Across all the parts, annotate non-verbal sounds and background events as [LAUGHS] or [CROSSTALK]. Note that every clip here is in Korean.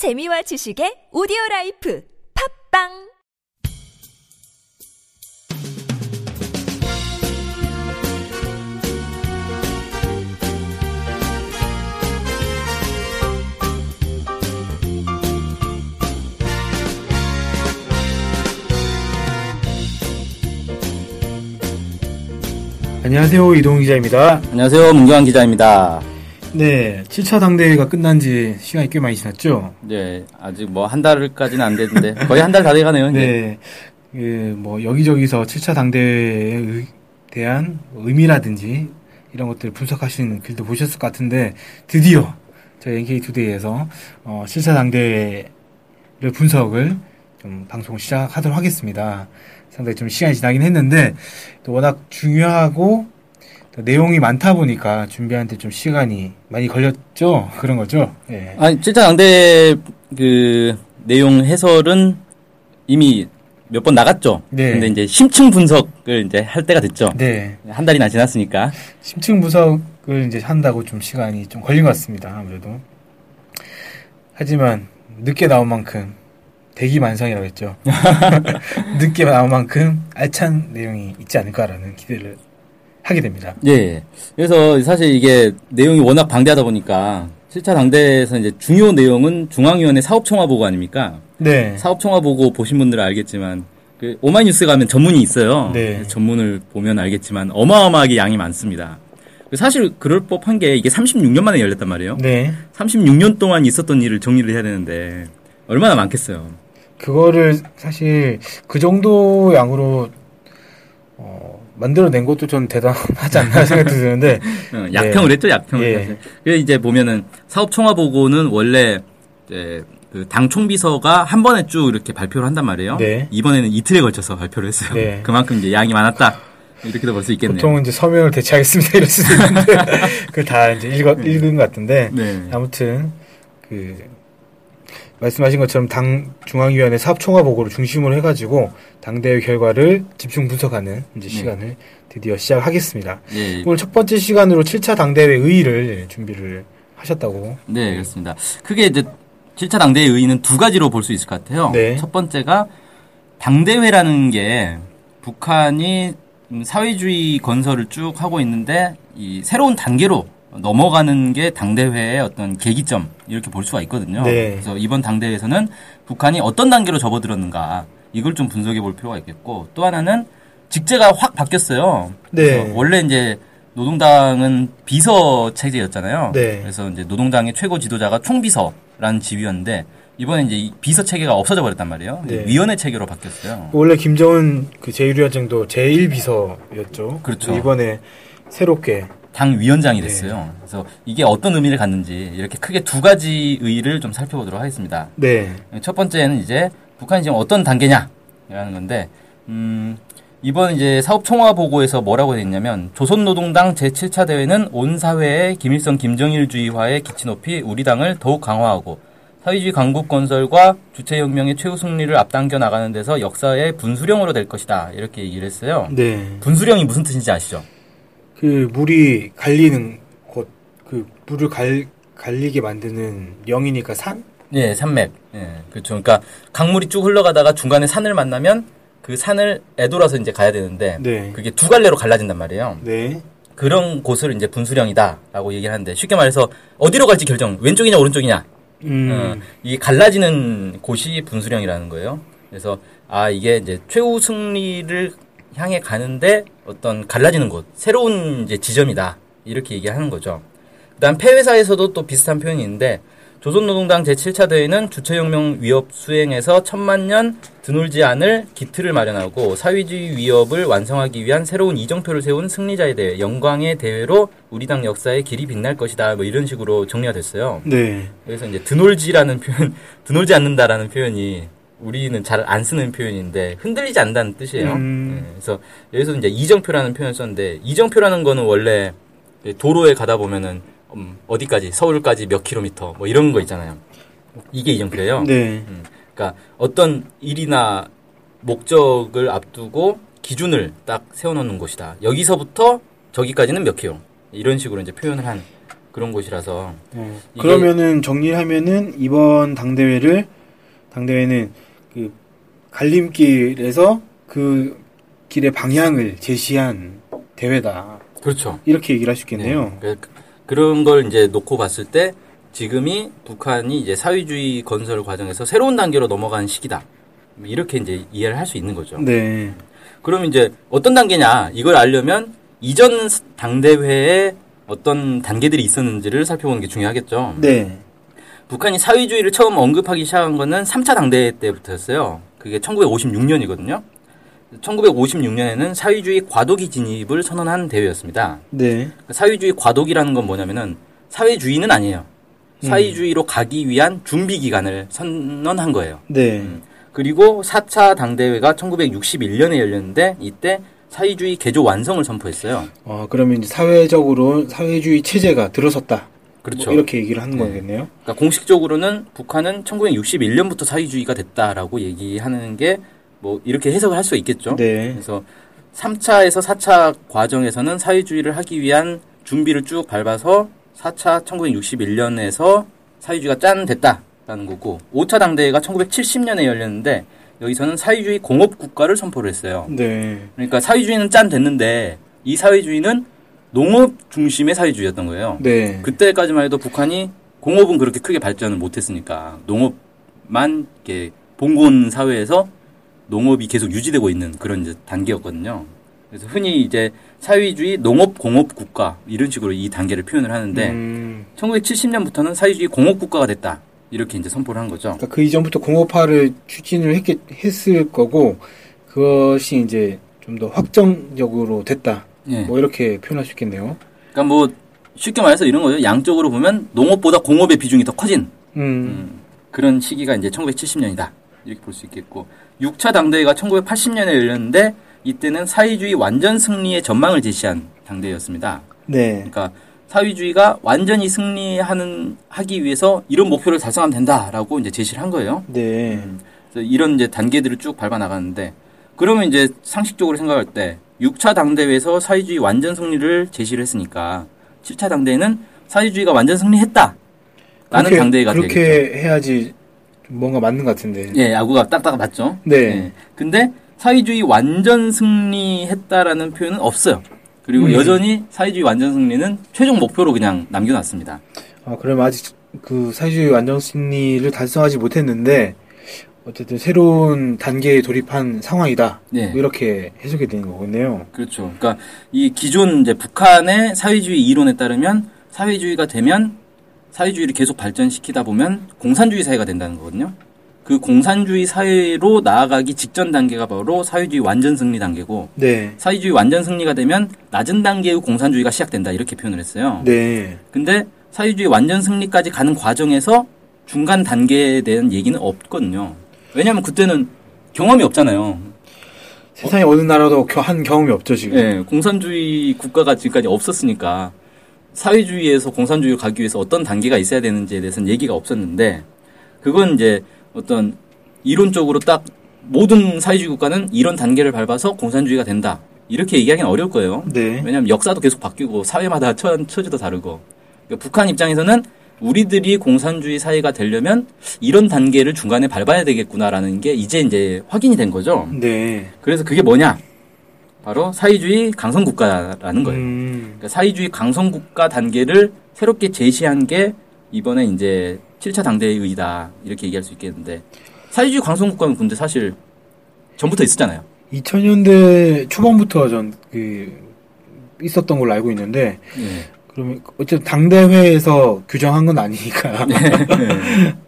재미와 지식의 오디오 라이프 팝빵 안녕하세요. 이동훈 기자입니다. 안녕하세요. 문경환 기자입니다. 네, 7차 당대회가 끝난 지 시간이 꽤 많이 지났죠? 네, 아직 뭐 한 달까지는 안 됐는데 거의 한 달 다 돼가네요. 네, 그, 뭐, 여기저기서 7차 당대회에 의- 대한 의미라든지 이런 것들을 분석하시는 글도 보셨을 것 같은데, 드디어 저희 NK투데이에서 어, 7차 당대회를 분석을 좀 방송 시작하도록 하겠습니다. 상당히 좀 시간이 지나긴 했는데, 또 워낙 중요하고 또 내용이 많다 보니까 준비하는데 좀 시간이 많이 걸렸죠? 그런 거죠? 예. 아니, 7차 당대 그 내용 해설은 이미 몇 번 나갔죠. 네. 근데 이제 심층 분석을 이제 할 때가 됐죠. 네. 한 달이나 지났으니까. 심층 분석을 이제 한다고 좀 시간이 좀 걸린 것 같습니다. 아무래도. 하지만 늦게 나온 만큼 대기만성이라고 했죠. [LAUGHS] [LAUGHS] 늦게 나온 만큼 알찬 내용이 있지 않을까라는 기대를 하게 됩니다. 예. 그래서 사실 이게 내용이 워낙 방대하다 보니까 7차 당대에서 이제 중요 내용은 중앙위원회 사업총화 보고 아닙니까? 네. 사업총화 보고 보신 분들은 알겠지만 그 오마이뉴스 가면 전문이 있어요. 네. 전문을 보면 알겠지만 어마어마하게 양이 많습니다. 사실 그럴 법한 게 이게 36년 만에 열렸단 말이에요. 네. 36년 동안 있었던 일을 정리를 해야 되는데 얼마나 많겠어요. 그거를 사실 그 정도 양으로 어, 만들어낸 것도 전 대단하지 않나 생각도 드는데 [LAUGHS] 어, 약평을 했죠, 약평을. 예. 사실. 그래서 이제 보면은 사업총화 보고는 원래 이제 그당 총비서가 한 번에 쭉 이렇게 발표를 한단 말이에요. 네. 이번에는 이틀에 걸쳐서 발표를 했어요. 네. [LAUGHS] 그만큼 이제 양이 많았다. 이렇게도 볼 수 있겠네요. 보통은 이제 서명을 대체하겠습니다 [LAUGHS] 이럴 수도 있는데 그걸 다 이제 읽어, 읽은 것 같은데 네. 아무튼 그 말씀하신 것처럼 당 중앙위원회 사업총화 보고를 중심으로 해가지고 당대회 결과를 집중 분석하는 이제 시간을 드디어 시작하겠습니다. 예. 오늘 첫 번째 시간으로 7차 당대회 의의를 준비를 하셨다고. 네, 그렇습니다. 크게 이제 7차 당대회 의의는 두 가지로 볼 수 있을 것 같아요. 네. 첫 번째가 당대회라는 게 북한이 음, 사회주의 건설을 쭉 하고 있는데 이 새로운 단계로 넘어가는 게 당대회의 어떤 계기점 이렇게 볼 수가 있거든요. 네. 그래서 이번 당대회에서는 북한이 어떤 단계로 접어들었는가 이걸 좀 분석해 볼 필요가 있겠고 또 하나는 직제가 확 바뀌었어요. 네. 원래 이제 노동당은 비서 체제였잖아요. 네. 그래서 이제 노동당의 최고 지도자가 총비서라는 지위였는데 이번에 이제 이 비서 체계가 없어져 버렸단 말이에요. 네. 위원회 체계로 바뀌었어요. 원래 김정은 그 제1위원장도 제1비서였죠. 그렇죠. 이번에 새롭게 당 네. 위원장이 됐어요. 그래서 이게 어떤 의미를 갖는지 이렇게 크게 두 가지 의의를 좀 살펴보도록 하겠습니다. 네. 첫 번째는 이제 북한이 지금 어떤 단계냐라는 건데 음, 이번 이제 사업 총화 보고에서 뭐라고 돼 있냐면 조선노동당 제7차 대회는 온 사회의 김일성 김정일주의화에 기치 높이 우리 당을 더욱 강화하고 사회주의 강국 건설과 주체혁명의 최후 승리를 앞당겨 나가는 데서 역사의 분수령으로 될 것이다 이렇게 얘기를 했어요. 네. 분수령이 무슨 뜻인지 아시죠? 그 물이 갈리는 곳, 그 물을 갈, 갈리게 만드는 영이니까 산? 예, 산맥. 예, 그렇죠. 그러니까 강물이 쭉 흘러가다가 중간에 산을 만나면 그 산을 애돌아서 이제 가야 되는데 네. 그게 두 갈래로 갈라진단 말이에요. 네. 그런 곳을 이제 분수령이다라고 얘기를 하는데 쉽게 말해서 어디로 갈지 결정 왼쪽이냐 오른쪽이냐 음. 어, 이게 갈라지는 곳이 분수령이라는 거예요. 그래서 아 이게 이제 최후 승리를 향해 가는데 어떤 갈라지는 곳 새로운 이제 지점이다 이렇게 얘기하는 거죠. 그다음 폐회사에서도 또 비슷한 표현이 있는데 조선노동당 제7차 대회는 주체혁명 위협 수행에서 천만 년 드놀지 않을 기틀을 마련하고 사회주의 위협을 완성하기 위한 새로운 이정표를 세운 승리자의 대회, 영광의 대회로 우리 당 역사의 길이 빛날 것이다. 뭐 이런 식으로 정리가 됐어요. 네. 그래서 이제 드놀지라는 표현, [LAUGHS] 드놀지 않는다라는 표현이 우리는 잘 안 쓰는 표현인데 흔들리지 않는다는 뜻이에요. 음. 예, 그래서 여기서 이제 이정표라는 표현을 썼는데 이정표라는 거는 원래 도로에 가다 보면은 음, 어디까지 서울까지 몇 킬로미터 뭐 이런 거 있잖아요. 이게 이정표예요. 네. 그러니까 어떤 일이나 목적을 앞두고 기준을 딱 세워놓는 곳이다. 여기서부터 저기까지는 몇 킬로 이런 식으로 이제 표현을 한 그런 곳이라서 어, 그러면은 정리하면은 이번 당대회를 당대회는 그 갈림길에서 그 길의 방향을 제시한 대회다. 그렇죠. 이렇게 얘기를 할 수 있겠네요. 네. 그- 그런 걸 이제 놓고 봤을 때 지금이 북한이 이제 사회주의 건설 과정에서 새로운 단계로 넘어가는 시기다. 이렇게 이제 이해를 할 수 있는 거죠. 네. 그럼 이제 어떤 단계냐 이걸 알려면 이전 당대회에 어떤 단계들이 있었는지를 살펴보는 게 중요하겠죠. 네. 북한이 사회주의를 처음 언급하기 시작한 거는 3차 당대회 때부터였어요. 그게 1956년이거든요. 1956년에는 사회주의 과도기 진입을 선언한 대회였습니다. 네. 그 사회주의 과도기라는 건 뭐냐면은 사회주의는 아니에요. 사회주의로 가기 위한 준비 기간을 선언한 거예요. 네. 그리고 4차 당대회가 1961년에 열렸는데 이때 사회주의 개조 완성을 선포했어요. 어, 그러면 이제 사회적으로 사회주의 체제가 들어섰다. 그렇죠. 뭐 이렇게 얘기를 하는 네. 거겠네요. 그러니까 공식적으로는 북한은 1961년부터 사회주의가 됐다라고 얘기하는 게 뭐 이렇게 해석을 할 수 있겠죠. 네. 그래서 3차에서 4차 과정에서는 사회주의를 하기 위한 준비를 쭉 밟아서 4차 1961년에서 사회주의가 짠 됐다라는 거고 5차 당대회가 1970년에 열렸는데 여기서는 사회주의 공업 국가를 선포를 했어요. 네. 그러니까 사회주의는 짠 됐는데 이 사회주의는 농업 중심의 사회주의였던 거예요. 네. 그때까지만 해도 북한이 공업은 그렇게 크게 발전을 못했으니까 농업만 이렇게 봉건 사회에서 농업이 계속 유지되고 있는 그런 이제 단계였거든요. 그래서 흔히 이제 사회주의 농업 공업 국가 이런 식으로 이 단계를 표현을 하는데 음, 1970년부터는 사회주의 공업 국가가 됐다 이렇게 이제 선포를 한 거죠. 그러니까 그 이전부터 공업화를 추진을 했겠, 했을 거고 그것이 이제 좀 더 확정적으로 됐다. 예. 뭐 이렇게 표현할 수 있겠네요. 그러니까 뭐 쉽게 말해서 이런 거죠. 양적으로 보면 농업보다 공업의 비중이 더 커진 음. 그런 시기가 이제 1970년이다. 이렇게 볼 수 있겠고. 6차 당대회가 1980년에 열렸는데 이때는 사회주의 완전 승리의 전망을 제시한 당대회였습니다. 네. 그러니까 사회주의가 완전히 승리하는 하기 위해서 이런 목표를 달성하면 된다라고 이제 제시를 한 거예요. 네. 그래서 이런 이제 단계들을 쭉 밟아 나가는데 그러면 이제 상식적으로 생각할 때 6차 당대회에서 사회주의 완전 승리를 제시를 했으니까 7차 당대회는 사회주의가 완전 승리했다. 라는 당대회가 그렇게 되겠죠. 해야지 좀 뭔가 맞는 것 같은데. 예, 야구가 딱딱 맞죠? 네. 예. 근데 사회주의 완전 승리했다라는 표현은 없어요. 그리고 음. 여전히 사회주의 완전 승리는 최종 목표로 그냥 남겨놨습니다. 아, 그럼 아직 그 사회주의 완전 승리를 달성하지 못했는데 어쨌든 새로운 단계에 돌입한 상황이다. 네. 뭐 이렇게 해석이 되는 거겠네요. 그렇죠. 그러니까 이 기존 이제 북한의 사회주의 이론에 따르면 사회주의가 되면 사회주의를 계속 발전시키다 보면 공산주의 사회가 된다는 거거든요. 그 공산주의 사회로 나아가기 직전 단계가 바로 사회주의 완전 승리 단계고 네. 사회주의 완전 승리가 되면 낮은 단계의 공산주의가 시작된다 이렇게 표현을 했어요. 네. 근데 사회주의 완전 승리까지 가는 과정에서 중간 단계에 대한 얘기는 없거든요. 왜냐하면 그때는 경험이 없잖아요. 세상에 어 느 나라도 겨- 한 경험이 없죠, 지금. 예, 공산주의 국가가 지금까지 없었으니까 사회주의에서 공산주의로 가기 위해서 어떤 단계가 있어야 되는지에 대해서는 얘기가 없었는데 그건 이제 어떤 이론적으로 딱 모든 사회주의 국가는 이런 단계를 밟아서 공산주의가 된다. 이렇게 얘기하기는 어려울 거예요. 네. 왜냐하면 역사도 계속 바뀌고 사회마다 처, 처지도 다르고 그러니까 북한 입장에서는 우리들이 공산주의 사회가 되려면 이런 단계를 중간에 밟아야 되겠구나라는 게 이제 이제 확인이 된 거죠. 네. 그래서 그게 뭐냐? 바로 사회주의 강성 국가라는 거예요. 음, 그러니까 사회주의 강성 국가 단계를 새롭게 제시한 게 이번에 이제 7차 당대회의다 이렇게 얘기할 수 있겠는데 사회주의 강성 국가는 근데 사실 전부터 있었잖아요. 2000년대 초반부터 전 그 있었던 걸로 알고 있는데 예. 그러면 어쨌든 당대회에서 규정한 건 아니니까. [LAUGHS] 네.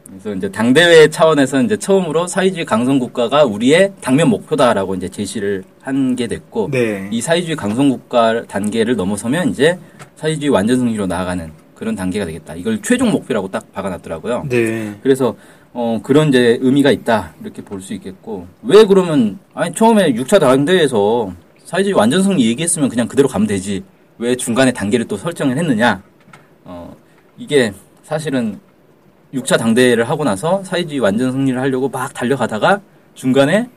그래서 이제 당대회 차원에서 이제 처음으로 사회주의 강성 국가가 우리의 당면 목표다라고 이제 제시를 한 게 됐고 네. 이 사회주의 강성 국가 단계를 넘어서면 이제 사회주의 완전 승리로 나아가는 그런 단계가 되겠다. 이걸 최종 목표라고 딱 박아놨더라고요. 네. 그래서 어 그런 이제 의미가 있다 이렇게 볼 수 있겠고 왜 그러면 아니 처음에 6차 당대회에서 사회주의 완전 승리 얘기했으면 그냥 그대로 가면 되지 왜 중간에 단계를 또 설정을 했느냐 어 이게 사실은 6차 당대회를 하고 나서 사회주의 완전 승리를 하려고 막 달려가다가 중간에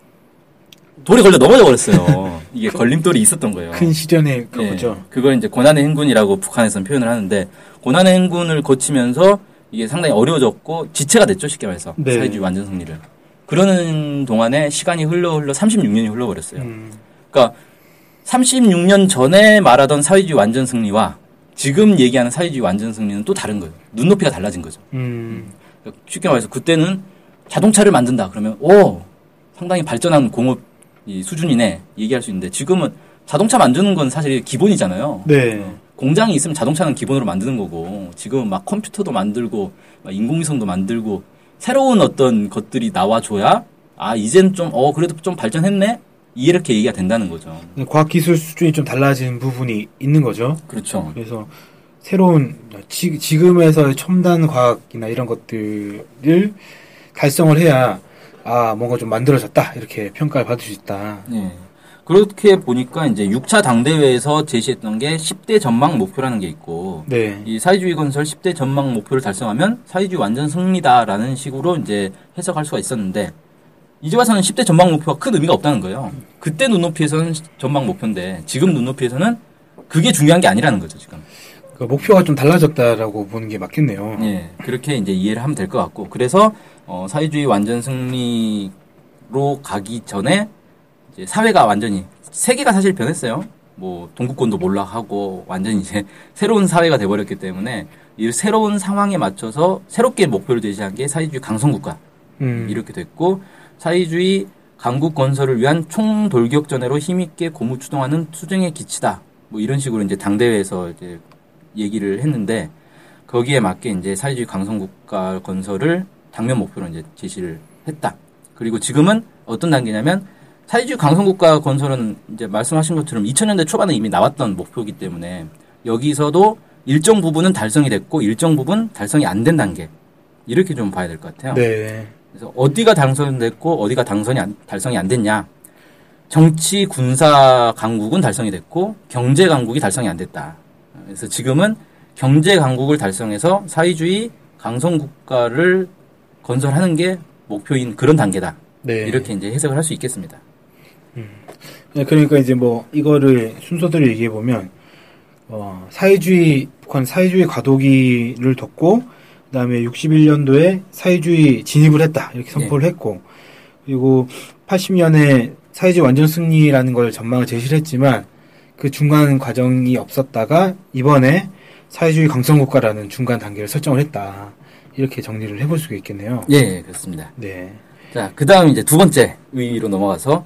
돌에 걸려 넘어져 버렸어요 [LAUGHS] 이게 걸림돌이 있었던 거예요 큰 시련의 예, 그거죠. 그걸 이제 고난의 행군이라고 북한에서는 표현을 하는데 고난의 행군을 거치면서 이게 상당히 어려워졌고 지체가 됐죠 쉽게 말해서 네. 사회주의 완전 승리를 그러는 동안에 시간이 흘러 흘러 36년이 흘러버렸어요. 음, 그러니까 36년 전에 말하던 사회주의 완전 승리와 지금 얘기하는 사회주의 완전 승리는 또 다른 거예요. 눈높이가 달라진 거죠. 음, 그러니까 쉽게 말해서 그때는 자동차를 만든다 그러면 오 상당히 발전한 공업 이 수준이네 얘기할 수 있는데 지금은 자동차 만드는 건 사실 기본이잖아요. 네. 어, 공장이 있으면 자동차는 기본으로 만드는 거고 지금은 막 컴퓨터도 만들고 막 인공위성도 만들고 새로운 어떤 것들이 나와줘야 아 이젠 좀 어 그래도 좀 발전했네 이렇게 얘기가 된다는 거죠. 과학 기술 수준이 좀 달라진 부분이 있는 거죠. 그렇죠. 그래서 새로운 지, 지금에서의 첨단 과학이나 이런 것들을 달성을 해야 아 뭔가 좀 만들어졌다 이렇게 평가를 받을 수 있다. 네. 그렇게 보니까 이제 6차 당대회에서 제시했던 게 10대 전망 목표라는 게 있고 네. 이 사회주의 건설 10대 전망 목표를 달성하면 사회주의 완전 승리다라는 식으로 이제 해석할 수가 있었는데 이제 와서는 10대 전망 목표가 큰 의미가 없다는 거예요. 그때 눈높이에서는 전망 목표인데 지금 눈높이에서는 그게 중요한 게 아니라는 거죠, 지금. 그 목표가 좀 달라졌다라고 보는 게 맞겠네요. 예. 그렇게 이제 이해를 하면 될 것 같고. 그래서 어, 사회주의 완전 승리로 가기 전에 이제 사회가 완전히 세계가 사실 변했어요. 뭐 동구권도 몰락하고 완전히 이제 [LAUGHS] 새로운 사회가 돼버렸기 때문에 이 새로운 상황에 맞춰서 새롭게 목표를 제시한 게 사회주의 강성국가 음, 이렇게 됐고 사회주의 강국 건설을 위한 총돌격전으로 힘있게 고무추동하는 투쟁의 기치다. 뭐 이런 식으로 이제 당대회에서 이제 얘기를 했는데 거기에 맞게 이제 사회주의 강성국가 건설을 당면 목표로 이제 제시를 했다. 그리고 지금은 어떤 단계냐면 사회주의 강성국가 건설은 이제 말씀하신 것처럼 2000년대 초반에 이미 나왔던 목표이기 때문에 여기서도 일정 부분은 달성이 됐고 일정 부분 달성이 안 된 단계 이렇게 좀 봐야 될 것 같아요. 네. 그래서 어디가 당선됐고 어디가 당선이 안- 달성이 안 됐냐? 정치 군사 강국은 달성이 됐고 경제 강국이 달성이 안 됐다. 그래서 지금은 경제 강국을 달성해서 사회주의 강성 국가를 건설하는 게 목표인 그런 단계다. 네. 이렇게 이제 해석을 할 수 있겠습니다. 네, 그러니까 이제 뭐 이거를 순서대로 얘기해 보면 어, 사회주의 북한 사회주의 과도기를 뒀고 그다음에 61년도에 사회주의 진입을 했다 이렇게 선포를 했고 그리고 80년에 사회주의 완전 승리라는 걸 전망을 제시를 했지만 그 중간 과정이 없었다가 이번에 사회주의 강성 국가라는 중간 단계를 설정을 했다 이렇게 정리를 해볼 수가 있겠네요. 예, 그렇습니다. 네. 자, 그 다음 이제 두 번째 의의로 넘어가서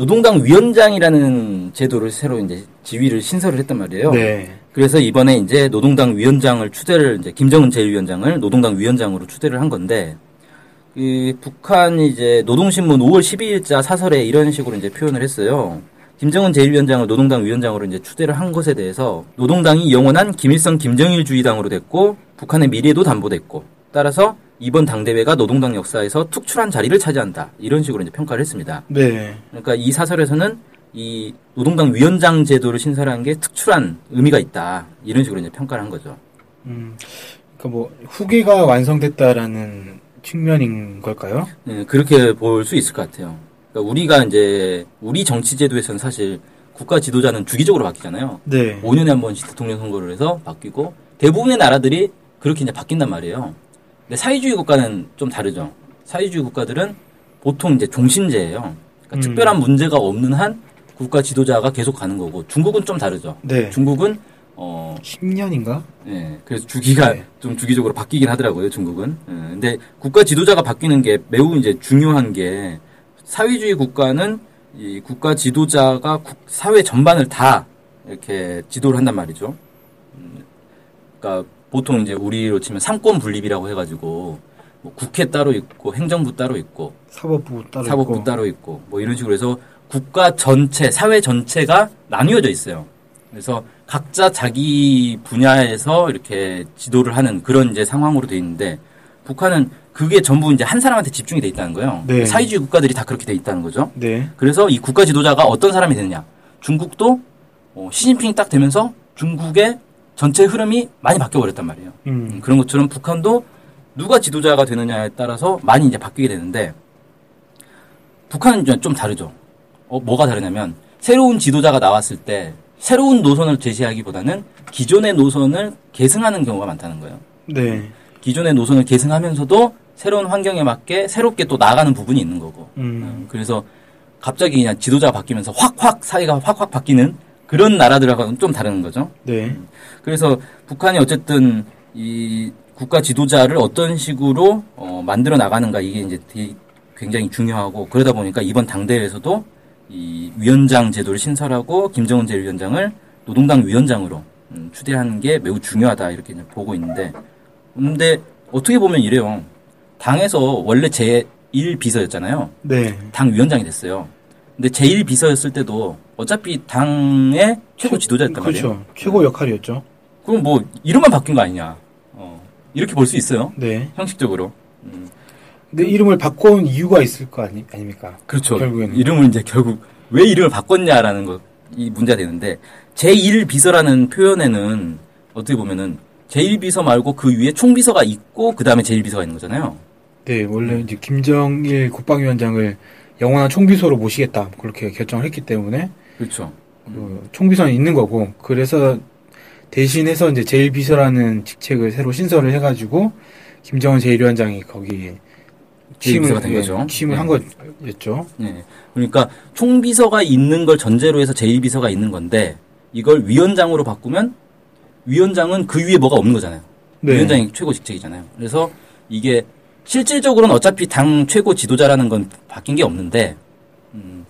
노동당 위원장이라는 제도를 새로 이제 지위를 신설을 했단 말이에요. 네. 그래서 이번에 이제 노동당 위원장을 추대를 이제 김정은 제1위원장을 노동당 위원장으로 추대를 한 건데 그 북한이 이제 노동신문 5월 12일자 사설에 이런 식으로 이제 표현을 했어요. 김정은 제1위원장을 노동당 위원장으로 이제 추대를 한 것에 대해서 노동당이 영원한 김일성 김정일주의당으로 됐고 북한의 미래도 담보됐고 따라서 이번 당대회가 노동당 역사에서 특출한 자리를 차지한다. 이런 식으로 이제 평가를 했습니다. 네. 그러니까 이 사설에서는 이 노동당 위원장 제도를 신설한 게 특출한 의미가 있다. 이런 식으로 이제 평가를 한 거죠. 음, 그러니까 뭐 후계가 완성됐다라는 측면인 걸까요? 네, 그렇게 볼 수 있을 것 같아요. 그러니까 우리가 이제 우리 정치 제도에서는 사실 국가 지도자는 주기적으로 바뀌잖아요. 네. 5년에 한 번씩 대통령 선거를 해서 바뀌고 대부분의 나라들이 그렇게 이제 바뀐단 말이에요. 근데 사회주의 국가는 좀 다르죠. 사회주의 국가들은 보통 이제 종신제예요. 그러니까 음. 특별한 문제가 없는 한 국가 지도자가 계속 가는 거고 중국은 좀 다르죠. 네. 중국은 어 10년인가? 예, 그래서 주기가 네. 좀 주기적으로 바뀌긴 하더라고요, 중국은. 예, 근데 국가 지도자가 바뀌는 게 매우 이제 중요한 게 사회주의 국가는 이 국가 지도자가 국- 사회 전반을 다 이렇게 지도를 한단 말이죠. 음, 그러니까 보통 이제 우리로 치면 상권 분립이라고 해가지고 뭐 국회 따로 있고 행정부 따로 있고 사법부 따로 사법부 있고. 따로 있고 뭐 이런 식으로 해서 국가 전체 사회 전체가 나뉘어져 있어요. 그래서 각자 자기 분야에서 이렇게 지도를 하는 그런 이제 상황으로 돼 있는데 북한은 그게 전부 이제 한 사람한테 집중이 돼 있다는 거예요. 네. 사회주의 국가들이 다 그렇게 돼 있다는 거죠. 네. 그래서 이 국가 지도자가 어떤 사람이 되느냐. 중국도 어, 시진핑이 딱 되면서 중국의 전체 흐름이 많이 바뀌어 버렸단 말이에요. 음. 음, 그런 것처럼 북한도 누가 지도자가 되느냐에 따라서 많이 이제 바뀌게 되는데 북한은 좀- 좀 다르죠. 어, 뭐가 다르냐면 새로운 지도자가 나왔을 때 새로운 노선을 제시하기보다는 기존의 노선을 계승하는 경우가 많다는 거예요. 네. 기존의 노선을 계승하면서도 새로운 환경에 맞게 새롭게 또 나가는 부분이 있는 거고. 음. 음, 그래서 갑자기 그냥 지도자가 바뀌면서 확확 사회가 확확 바뀌는 그런 나라들하고는 좀 다른 거죠. 네. 그래서 북한이 어쨌든 이 국가 지도자를 어떤 식으로 어, 만들어 나가는가 이게 이제 굉장히 중요하고 그러다 보니까 이번 당대회에서도 이 위원장 제도를 신설하고 김정은 제1위원장을 노동당 위원장으로 음, 추대하는 게 매우 중요하다 이렇게 이제 보고 있는데 근데 어떻게 보면 이래요. 당에서 원래 제1 비서였잖아요. 네. 당 위원장이 됐어요. 근데 제1 비서였을 때도 어차피 당의 최고 지도자였단 말이에요. 그렇죠. 최고 역할이었죠. 그럼 뭐 이름만 바뀐 거 아니냐? 어, 이렇게 볼 수 있어요. 네. 형식적으로. 음, 근데 이름을 바꿔온 이유가 있을 거 아니, 아닙니까? 그렇죠. 결국에는. 이름을 이제 결국 왜 이름을 바꿨냐라는 거 이 문제가 되는데 제1 비서라는 표현에는 어떻게 보면은 제1비서 말고 그 위에 총비서가 있고 그 다음에 제1비서가 있는 거잖아요. 네, 원래 이제 김정일 국방위원장을 영원한 총비서로 모시겠다 그렇게 결정을 했기 때문에 그렇죠. 그 총비서는 있는 거고 그래서 대신해서 이제 제1비서라는 직책을 새로 신설을 해가지고 김정은 제1위원장이 거기 제1비서가 된 예, 거죠. 취임을 네. 한 거였죠. 네. 그러니까 총비서가 있는 걸 전제로 해서 제1비서가 있는 건데 이걸 위원장으로 바꾸면 위원장은 그 위에 뭐가 없는 거잖아요. 네. 위원장이 최고 직책이잖아요. 그래서 이게 실질적으로는 어차피 당 최고 지도자라는 건 바뀐 게 없는데 음,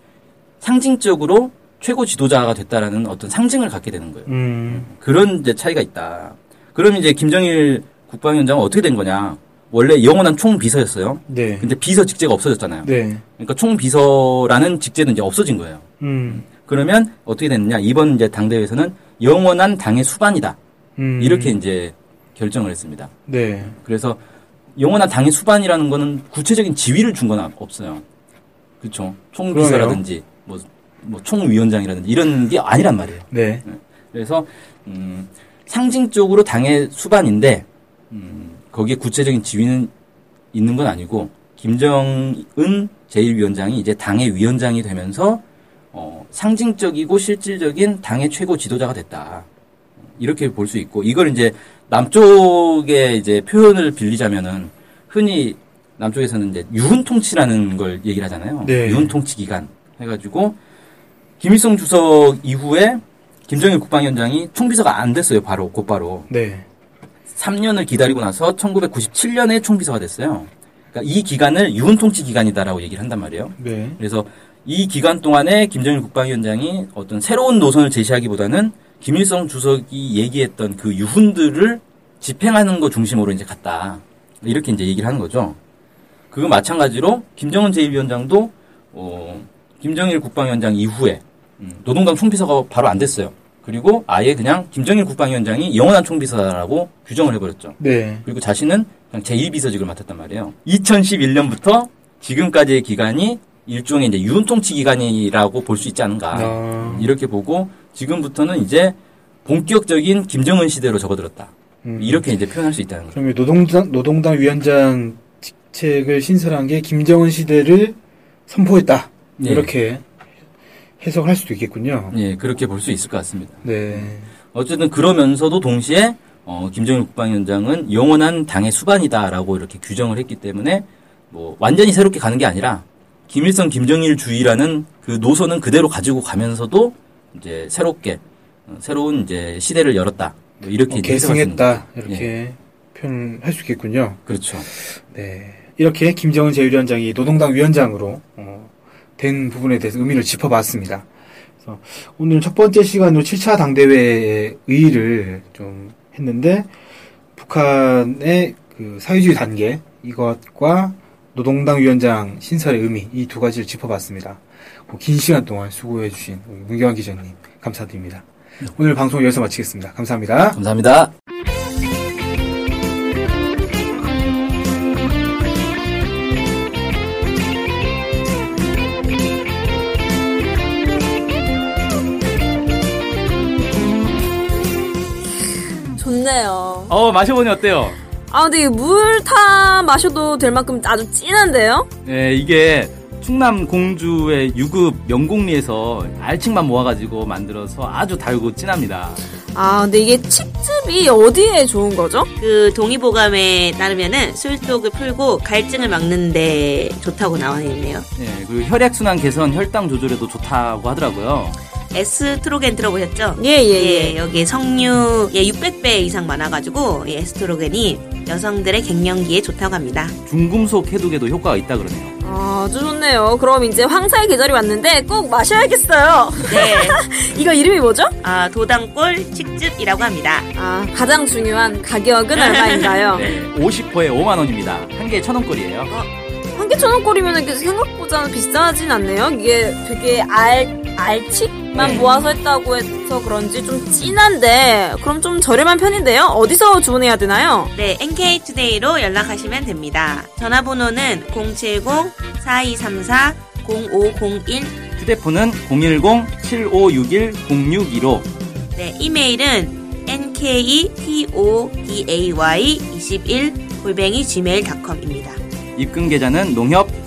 상징적으로 최고 지도자가 됐다라는 어떤 상징을 갖게 되는 거예요. 음, 그런 이제 차이가 있다. 그럼 이제 김정일 국방위원장은 어떻게 된 거냐? 원래 영원한 총비서였어요. 네, 근데 비서 직제가 없어졌잖아요. 네, 그러니까 총비서라는 직제는 이제 없어진 거예요. 음, 그러면 어떻게 됐느냐? 이번 이제 당대회에서는 영원한 당의 수반이다. 음, 이렇게 이제 결정을 했습니다. 네, 그래서 영원한 당의 수반이라는 거는 구체적인 지위를 준 건 없어요. 그렇죠. 총비서라든지 뭐, 뭐 총위원장이라든지 이런 게 아니란 말이에요. 네, 그래서 음, 상징적으로 당의 수반인데 음, 거기에 구체적인 지위는 있는 건 아니고 김정은 제1위원장이 이제 당의 위원장이 되면서 어, 상징적이고 실질적인 당의 최고 지도자가 됐다. 이렇게 볼 수 있고 이걸 이제 남쪽의 이제 표현을 빌리자면은 흔히 남쪽에서는 이제 유훈 통치라는 걸 얘기를 하잖아요. 네. 유훈 통치 기간 해가지고 김일성 주석 이후에 김정일 국방위원장이 총비서가 안 됐어요. 바로 곧바로 네, 3년을 기다리고 나서 1997년에 총비서가 됐어요. 그러니까 이 기간을 유훈 통치 기간이다라고 얘기를 한단 말이에요. 네, 그래서 이 기간 동안에 김정일 국방위원장이 어떤 새로운 노선을 제시하기보다는 김일성 주석이 얘기했던 그 유훈들을 집행하는 것 중심으로 이제 갔다. 이렇게 이제 얘기를 하는 거죠. 그거 마찬가지로 김정은 제1위원장도 어, 김정일 국방위원장 이후에 음, 노동당 총비서가 바로 안 됐어요. 그리고 아예 그냥 김정일 국방위원장이 영원한 총비서라고 규정을 해버렸죠. 네. 그리고 자신은 그냥 제1비서직을 맡았단 말이에요. 2011년부터 지금까지의 기간이 일종의 이제 유은통치 기간이라고 볼 수 있지 않은가. 아, 이렇게 보고 지금부터는 이제 본격적인 김정은 시대로 접어들었다. 음. 이렇게 이제 표현할 수 있다는 거죠. 그러면 노동당 노동당 위원장 직책을 신설한 게 김정은 시대를 선포했다. 네. 이렇게 해석할 수도 있겠군요. 예, 그렇게 볼 수 있을 것 같습니다. 네. 어쨌든 그러면서도 동시에 어, 김정일 국방위원장은 영원한 당의 수반이다라고 이렇게 규정을 했기 때문에 뭐 완전히 새롭게 가는 게 아니라 김일성 김정일 주의라는 그 노선은 그대로 가지고 가면서도 이제 새롭게 어, 새로운 이제 시대를 열었다. 뭐 이렇게 어. 거죠. 이렇게 예, 표현할 수 있겠군요. 그렇죠. 네. 이렇게 김정은 제1위원장이 노동당 위원장으로 어, 된 부분에 대해서 의미를 짚어봤습니다. 그래서 오늘 첫 번째 시간으로 7차 당대회의 의의를 좀 했는데 북한의 그 사회주의 단계 이것과 노동당 위원장 신설의 의미 이 두 가지를 짚어봤습니다. 뭐긴 시간 동안 수고해주신 문경환 기자님 감사드립니다. 오늘 방송 여기서 마치겠습니다. 감사합니다. 감사합니다. 좋네요. 어 마셔보니 어때요? 아, 근데 물 타 마셔도 될 만큼 아주 진한데요? 네 이게 충남 공주의 유급 명곡리에서 알칡만 모아가지고 만들어서 아주 달고 진합니다. 아, 근데 이게 칡즙이 어디에 좋은 거죠? 그 동의보감에 따르면은 술독을 풀고 갈증을 막는데 좋다고 나와 있네요. 네 그리고 혈액순환 개선, 혈당 조절에도 좋다고 하더라고요. 에스트로겐 들어보셨죠? 예, 예, 예. 여기 석류 예, 600배 이상 많아가지고 이 에스트로겐이 여성들의 갱년기에 좋다고 합니다. 중금속 해독에도 효과가 있다 그러네요. 아, 아주 좋네요. 그럼 이제 황사의 계절이 왔는데 꼭 마셔야겠어요. 네, [LAUGHS] 이거 이름이 뭐죠? 아, 도당골 칡즙이라고 합니다. 아, 가장 중요한 가격은 얼마인가요? [LAUGHS] 네 50호에 5만 원입니다. 한 개에 천 원꼴이에요. 한개 천 원꼴이면 이게 생각보다 비싸진 않네요. 이게 되게 알, 알칡만 네. 모아서 했다고 해서 그런지 좀 진한데, 그럼 좀 저렴한 편인데요? 어디서 주문해야 되나요? 네, NK투데이로 연락하시면 됩니다. 전화번호는 070-4234-0501 휴대폰은 010-7561-0615 네, 이메일은 nktoday21 골뱅이 gmail.com입니다. 입금 계좌는 농협